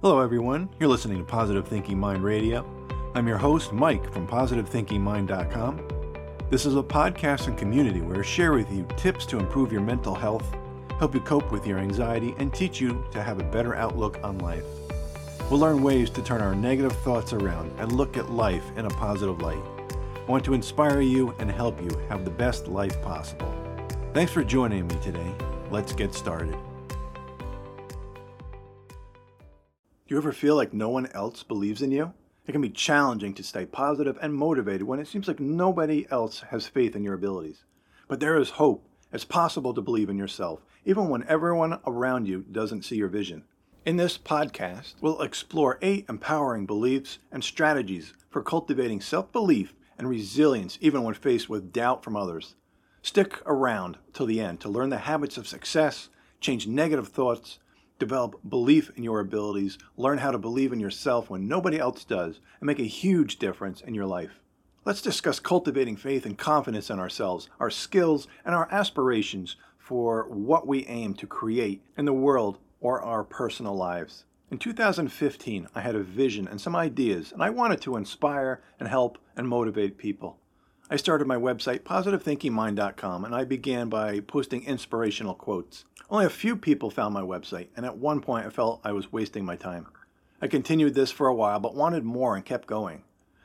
Hello, everyone. You're listening to Positive Thinking Mind Radio. I'm your host, Mike from PositiveThinkingMind.com. This is a podcast and community where I share with you tips to improve your mental health, help you cope with your anxiety, and teach you to have a better outlook on life. We'll learn ways to turn our negative thoughts around and look at life in a positive light. I want to inspire you and help you have the best life possible. Thanks for joining me today. Let's get started. Do you ever feel like no one else believes in you? It can be challenging to stay positive and motivated when it seems like nobody else has faith in your abilities. But there is hope. It's possible to believe in yourself, even when everyone around you doesn't see your vision. In this podcast, we'll explore eight empowering beliefs and strategies for cultivating self belief and resilience even when faced with doubt from others. Stick around till the end to learn the habits of success, change negative thoughts, develop belief in your abilities, learn how to believe in yourself when nobody else does, and make a huge difference in your life. Let's discuss cultivating faith and confidence in ourselves, our skills, and our aspirations for what we aim to create in the world or our personal lives. In 2015, I had a vision and some ideas, and I wanted to inspire and help and motivate people. I started my website, positivethinkingmind.com, and I began by posting inspirational quotes. Only a few people found my website, and at one point I felt I was wasting my time. I continued this for a while, but wanted more and kept going.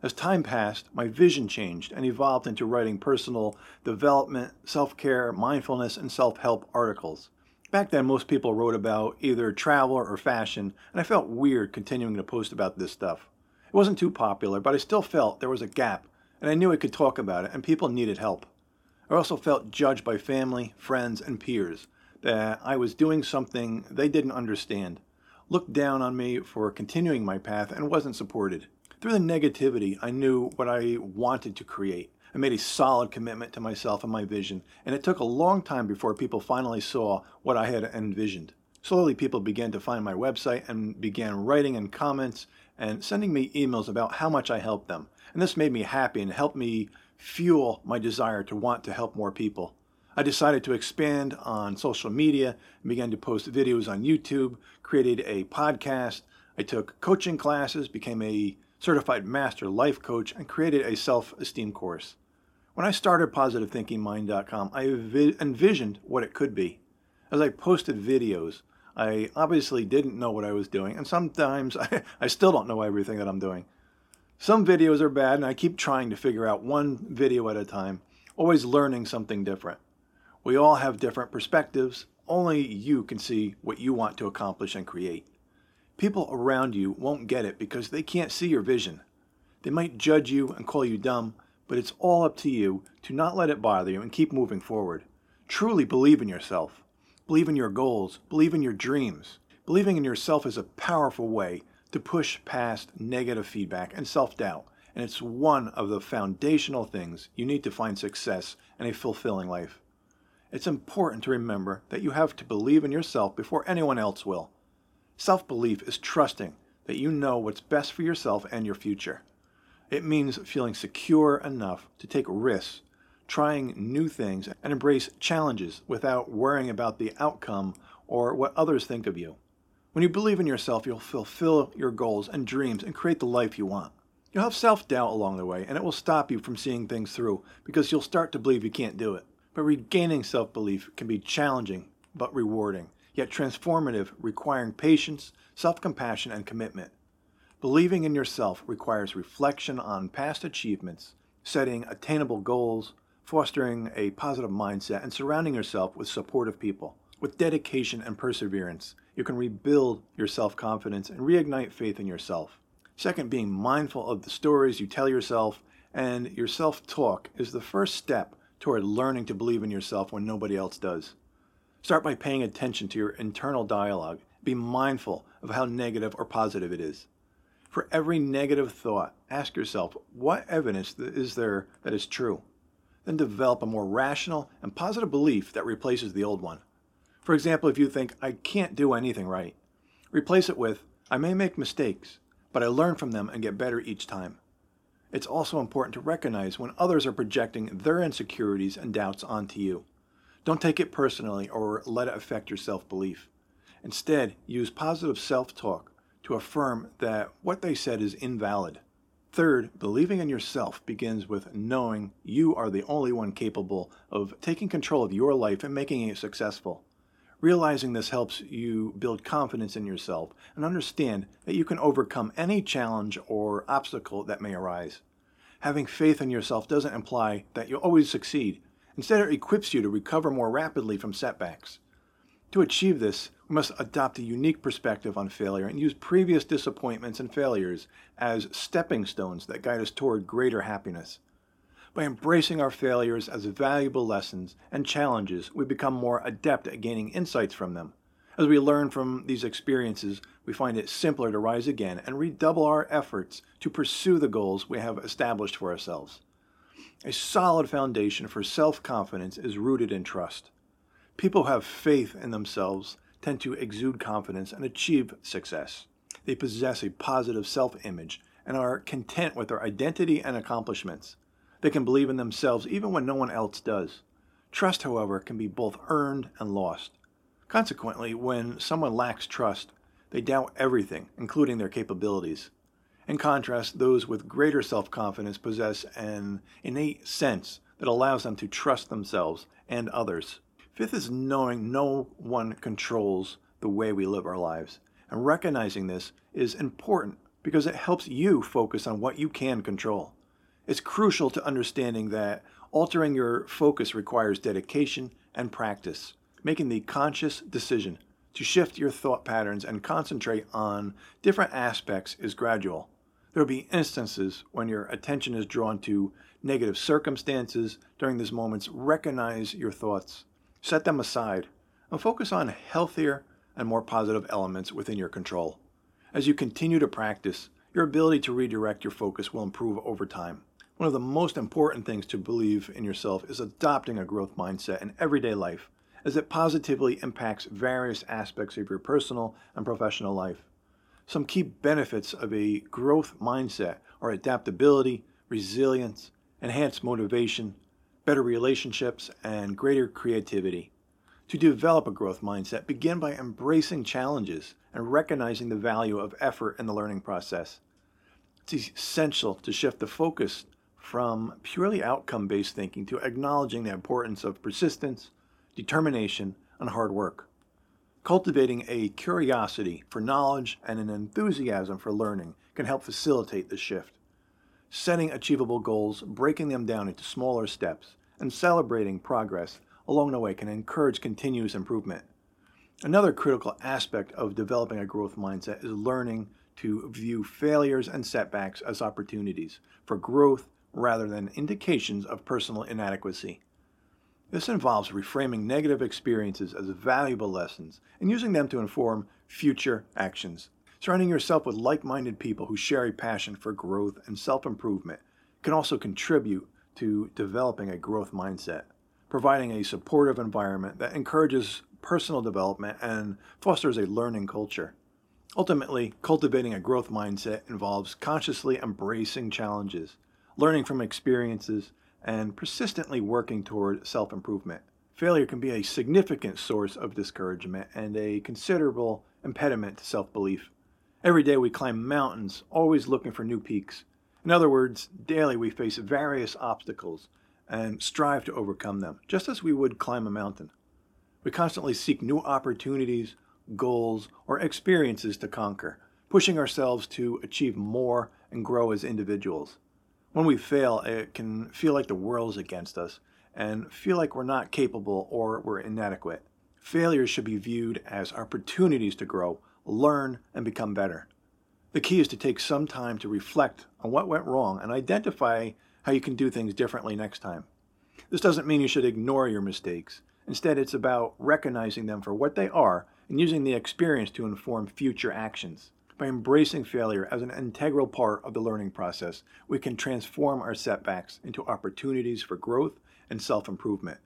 As time passed, my vision changed and evolved into writing personal development, self care, mindfulness, and self help articles. Back then, most people wrote about either travel or fashion, and I felt weird continuing to post about this stuff. It wasn't too popular, but I still felt there was a gap, and I knew I could talk about it, and people needed help. I also felt judged by family, friends, and peers that I was doing something they didn't understand, looked down on me for continuing my path, and wasn't supported. Through the negativity, I knew what I wanted to create. I made a solid commitment to myself and my vision, and it took a long time before people finally saw what I had envisioned. Slowly, people began to find my website and began writing in comments and sending me emails about how much I helped them. And this made me happy and helped me fuel my desire to want to help more people. I decided to expand on social media and began to post videos on YouTube, created a podcast. I took coaching classes, became a certified master life coach, and created a self esteem course. When I started PositiveThinkingMind.com, I envisioned what it could be. As I posted videos, I obviously didn't know what I was doing, and sometimes I, I still don't know everything that I'm doing. Some videos are bad, and I keep trying to figure out one video at a time, always learning something different. We all have different perspectives. Only you can see what you want to accomplish and create. People around you won't get it because they can't see your vision. They might judge you and call you dumb, but it's all up to you to not let it bother you and keep moving forward. Truly believe in yourself. Believe in your goals. Believe in your dreams. Believing in yourself is a powerful way to push past negative feedback and self doubt, and it's one of the foundational things you need to find success and a fulfilling life. It's important to remember that you have to believe in yourself before anyone else will. Self belief is trusting that you know what's best for yourself and your future. It means feeling secure enough to take risks, trying new things, and embrace challenges without worrying about the outcome or what others think of you. When you believe in yourself, you'll fulfill your goals and dreams and create the life you want. You'll have self doubt along the way, and it will stop you from seeing things through because you'll start to believe you can't do it. But regaining self belief can be challenging but rewarding, yet transformative, requiring patience, self compassion, and commitment. Believing in yourself requires reflection on past achievements, setting attainable goals, fostering a positive mindset, and surrounding yourself with supportive people. With dedication and perseverance, you can rebuild your self confidence and reignite faith in yourself. Second, being mindful of the stories you tell yourself and your self talk is the first step toward learning to believe in yourself when nobody else does. Start by paying attention to your internal dialogue. Be mindful of how negative or positive it is. For every negative thought, ask yourself what evidence is there that is true? Then develop a more rational and positive belief that replaces the old one. For example, if you think, I can't do anything right, replace it with, I may make mistakes, but I learn from them and get better each time. It's also important to recognize when others are projecting their insecurities and doubts onto you. Don't take it personally or let it affect your self belief. Instead, use positive self talk to affirm that what they said is invalid. Third, believing in yourself begins with knowing you are the only one capable of taking control of your life and making it successful. Realizing this helps you build confidence in yourself and understand that you can overcome any challenge or obstacle that may arise. Having faith in yourself doesn't imply that you'll always succeed. Instead, it equips you to recover more rapidly from setbacks. To achieve this, we must adopt a unique perspective on failure and use previous disappointments and failures as stepping stones that guide us toward greater happiness. By embracing our failures as valuable lessons and challenges, we become more adept at gaining insights from them. As we learn from these experiences, we find it simpler to rise again and redouble our efforts to pursue the goals we have established for ourselves. A solid foundation for self confidence is rooted in trust. People who have faith in themselves tend to exude confidence and achieve success. They possess a positive self image and are content with their identity and accomplishments. They can believe in themselves even when no one else does. Trust, however, can be both earned and lost. Consequently, when someone lacks trust, they doubt everything, including their capabilities. In contrast, those with greater self confidence possess an innate sense that allows them to trust themselves and others. Fifth is knowing no one controls the way we live our lives. And recognizing this is important because it helps you focus on what you can control. It's crucial to understanding that altering your focus requires dedication and practice. Making the conscious decision to shift your thought patterns and concentrate on different aspects is gradual. There will be instances when your attention is drawn to negative circumstances. During these moments, recognize your thoughts Set them aside and focus on healthier and more positive elements within your control. As you continue to practice, your ability to redirect your focus will improve over time. One of the most important things to believe in yourself is adopting a growth mindset in everyday life, as it positively impacts various aspects of your personal and professional life. Some key benefits of a growth mindset are adaptability, resilience, enhanced motivation, better relationships, and greater creativity. To develop a growth mindset, begin by embracing challenges and recognizing the value of effort in the learning process. It's essential to shift the focus from purely outcome based thinking to acknowledging the importance of persistence, determination, and hard work. Cultivating a curiosity for knowledge and an enthusiasm for learning can help facilitate this shift setting achievable goals, breaking them down into smaller steps, and celebrating progress along the way can encourage continuous improvement. Another critical aspect of developing a growth mindset is learning to view failures and setbacks as opportunities for growth rather than indications of personal inadequacy. This involves reframing negative experiences as valuable lessons and using them to inform future actions. Surrounding yourself with like minded people who share a passion for growth and self improvement can also contribute to developing a growth mindset, providing a supportive environment that encourages personal development and fosters a learning culture. Ultimately, cultivating a growth mindset involves consciously embracing challenges, learning from experiences, and persistently working toward self improvement. Failure can be a significant source of discouragement and a considerable impediment to self belief. Every day we climb mountains, always looking for new peaks. In other words, daily we face various obstacles and strive to overcome them, just as we would climb a mountain. We constantly seek new opportunities, goals, or experiences to conquer, pushing ourselves to achieve more and grow as individuals. When we fail, it can feel like the world's against us and feel like we're not capable or we're inadequate. Failures should be viewed as opportunities to grow learn, and become better. The key is to take some time to reflect on what went wrong and identify how you can do things differently next time. This doesn't mean you should ignore your mistakes. Instead, it's about recognizing them for what they are and using the experience to inform future actions. By embracing failure as an integral part of the learning process, we can transform our setbacks into opportunities for growth and self improvement.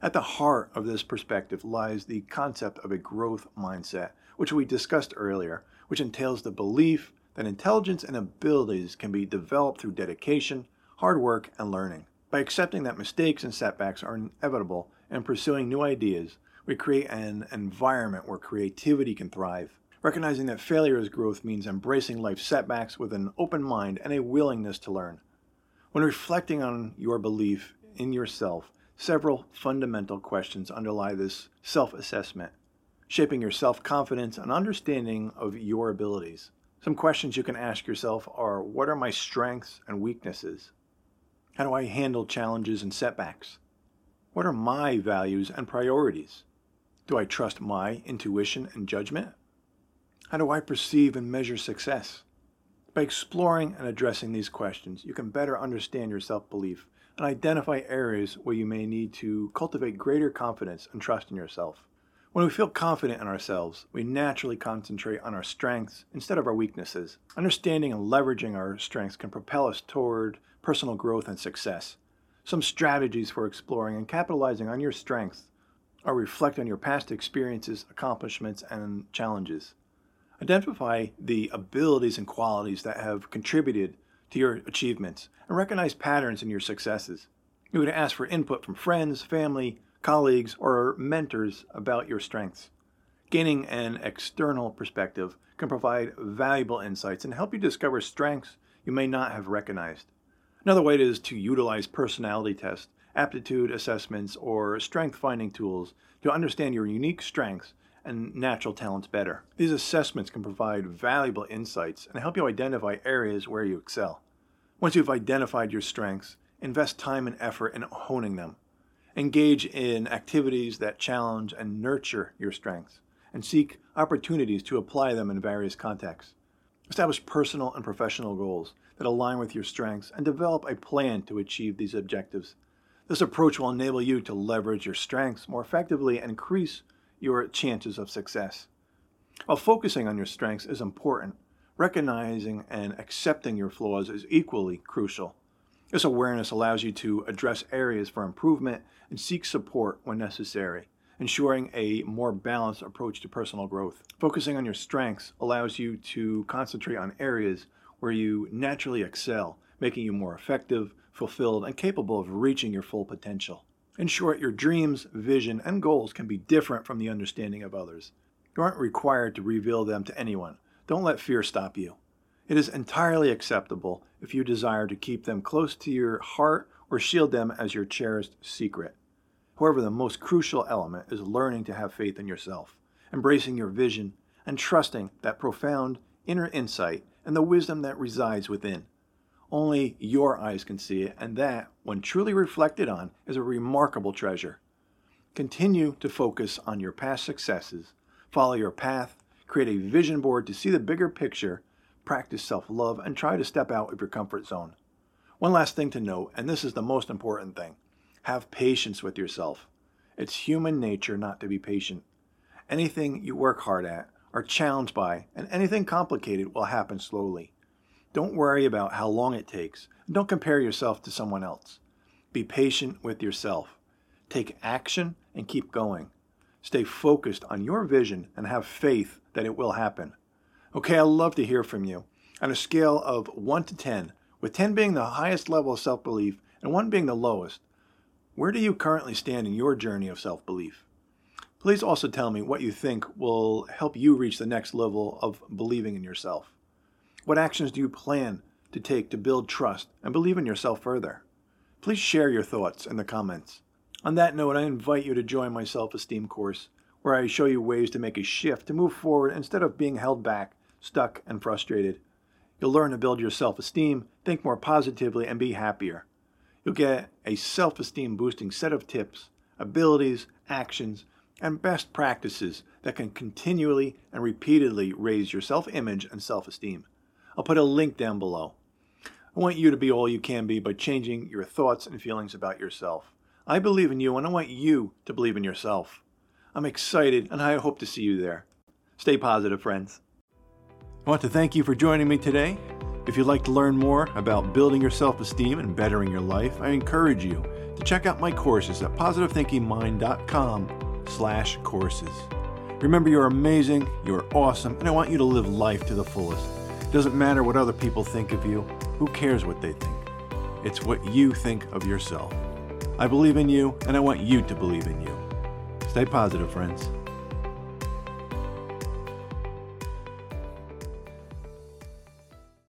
At the heart of this perspective lies the concept of a growth mindset, which we discussed earlier, which entails the belief that intelligence and abilities can be developed through dedication, hard work, and learning. By accepting that mistakes and setbacks are inevitable and pursuing new ideas, we create an environment where creativity can thrive. Recognizing that failure is growth means embracing life's setbacks with an open mind and a willingness to learn. When reflecting on your belief in yourself, several fundamental questions underlie this self assessment, shaping your self confidence and understanding of your abilities. Some questions you can ask yourself are What are my strengths and weaknesses? How do I handle challenges and setbacks? What are my values and priorities? Do I trust my intuition and judgment? How do I perceive and measure success? By exploring and addressing these questions, you can better understand your self belief and identify areas where you may need to cultivate greater confidence and trust in yourself. When we feel confident in ourselves, we naturally concentrate on our strengths instead of our weaknesses. Understanding and leveraging our strengths can propel us toward personal growth and success. Some strategies for exploring and capitalizing on your strengths are reflect on your past experiences, accomplishments, and challenges. Identify the abilities and qualities that have contributed to your achievements and recognize patterns in your successes. You would ask for input from friends, family, colleagues, or mentors about your strengths. Gaining an external perspective can provide valuable insights and help you discover strengths you may not have recognized. Another way is to utilize personality tests, aptitude assessments, or strength finding tools to understand your unique strengths and natural talents better. These assessments can provide valuable insights and help you identify areas where you excel. Once you've identified your strengths, invest time and effort in honing them. Engage in activities that challenge and nurture your strengths, and seek opportunities to apply them in various contexts. Establish personal and professional goals that align with your strengths and develop a plan to achieve these objectives. This approach will enable you to leverage your strengths more effectively and increase your chances of success. While focusing on your strengths is important, recognizing and accepting your flaws is equally crucial. This awareness allows you to address areas for improvement and seek support when necessary, ensuring a more balanced approach to personal growth. Focusing on your strengths allows you to concentrate on areas where you naturally excel, making you more effective, fulfilled, and capable of reaching your full potential. In short, your dreams, vision, and goals can be different from the understanding of others. You aren't required to reveal them to anyone. Don't let fear stop you. It is entirely acceptable if you desire to keep them close to your heart or shield them as your cherished secret. However, the most crucial element is learning to have faith in yourself, embracing your vision, and trusting that profound inner insight and the wisdom that resides within. Only your eyes can see it, and that, when truly reflected on, is a remarkable treasure. Continue to focus on your past successes, follow your path, create a vision board to see the bigger picture, practice self love, and try to step out of your comfort zone. One last thing to note, and this is the most important thing have patience with yourself. It's human nature not to be patient. Anything you work hard at, are challenged by, and anything complicated will happen slowly. Don't worry about how long it takes. Don't compare yourself to someone else. Be patient with yourself. Take action and keep going. Stay focused on your vision and have faith that it will happen. Okay, I'd love to hear from you. On a scale of 1 to 10, with 10 being the highest level of self belief and 1 being the lowest, where do you currently stand in your journey of self belief? Please also tell me what you think will help you reach the next level of believing in yourself. What actions do you plan to take to build trust and believe in yourself further? Please share your thoughts in the comments. On that note, I invite you to join my self esteem course, where I show you ways to make a shift to move forward instead of being held back, stuck, and frustrated. You'll learn to build your self esteem, think more positively, and be happier. You'll get a self esteem boosting set of tips, abilities, actions, and best practices that can continually and repeatedly raise your self image and self esteem. I'll put a link down below. I want you to be all you can be by changing your thoughts and feelings about yourself. I believe in you and I want you to believe in yourself. I'm excited and I hope to see you there. Stay positive, friends. I want to thank you for joining me today. If you'd like to learn more about building your self esteem and bettering your life, I encourage you to check out my courses at positivethinkingmind.com slash courses. Remember, you're amazing, you're awesome, and I want you to live life to the fullest. Doesn't matter what other people think of you. Who cares what they think? It's what you think of yourself. I believe in you, and I want you to believe in you. Stay positive, friends.